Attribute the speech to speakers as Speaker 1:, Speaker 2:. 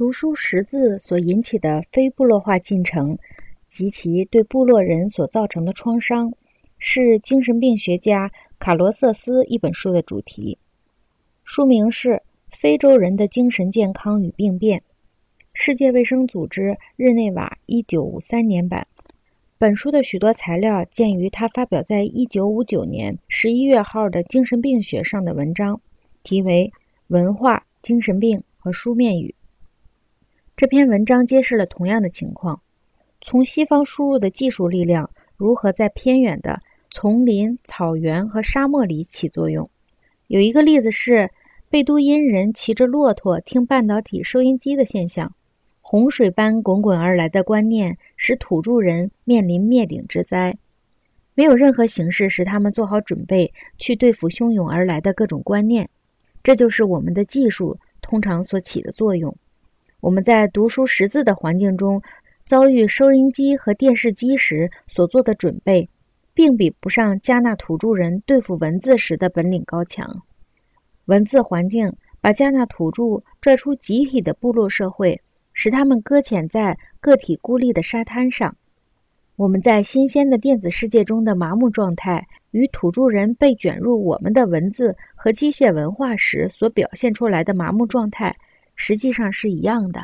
Speaker 1: 读书识字所引起的非部落化进程及其对部落人所造成的创伤，是精神病学家卡罗瑟斯一本书的主题。书名是《非洲人的精神健康与病变》，世界卫生组织日内瓦一九五三年版。本书的许多材料见于他发表在一九五九年十一月号的《精神病学》上的文章，题为《文化、精神病和书面语》。这篇文章揭示了同样的情况：从西方输入的技术力量如何在偏远的丛林、草原和沙漠里起作用。有一个例子是贝都因人骑着骆驼听半导体收音机的现象。洪水般滚滚而来的观念使土著人面临灭顶之灾，没有任何形式使他们做好准备去对付汹涌而来的各种观念。这就是我们的技术通常所起的作用。我们在读书识字的环境中遭遇收音机和电视机时所做的准备，并比不上加纳土著人对付文字时的本领高强。文字环境把加纳土著拽出集体的部落社会，使他们搁浅在个体孤立的沙滩上。我们在新鲜的电子世界中的麻木状态，与土著人被卷入我们的文字和机械文化时所表现出来的麻木状态。实际上是一样的。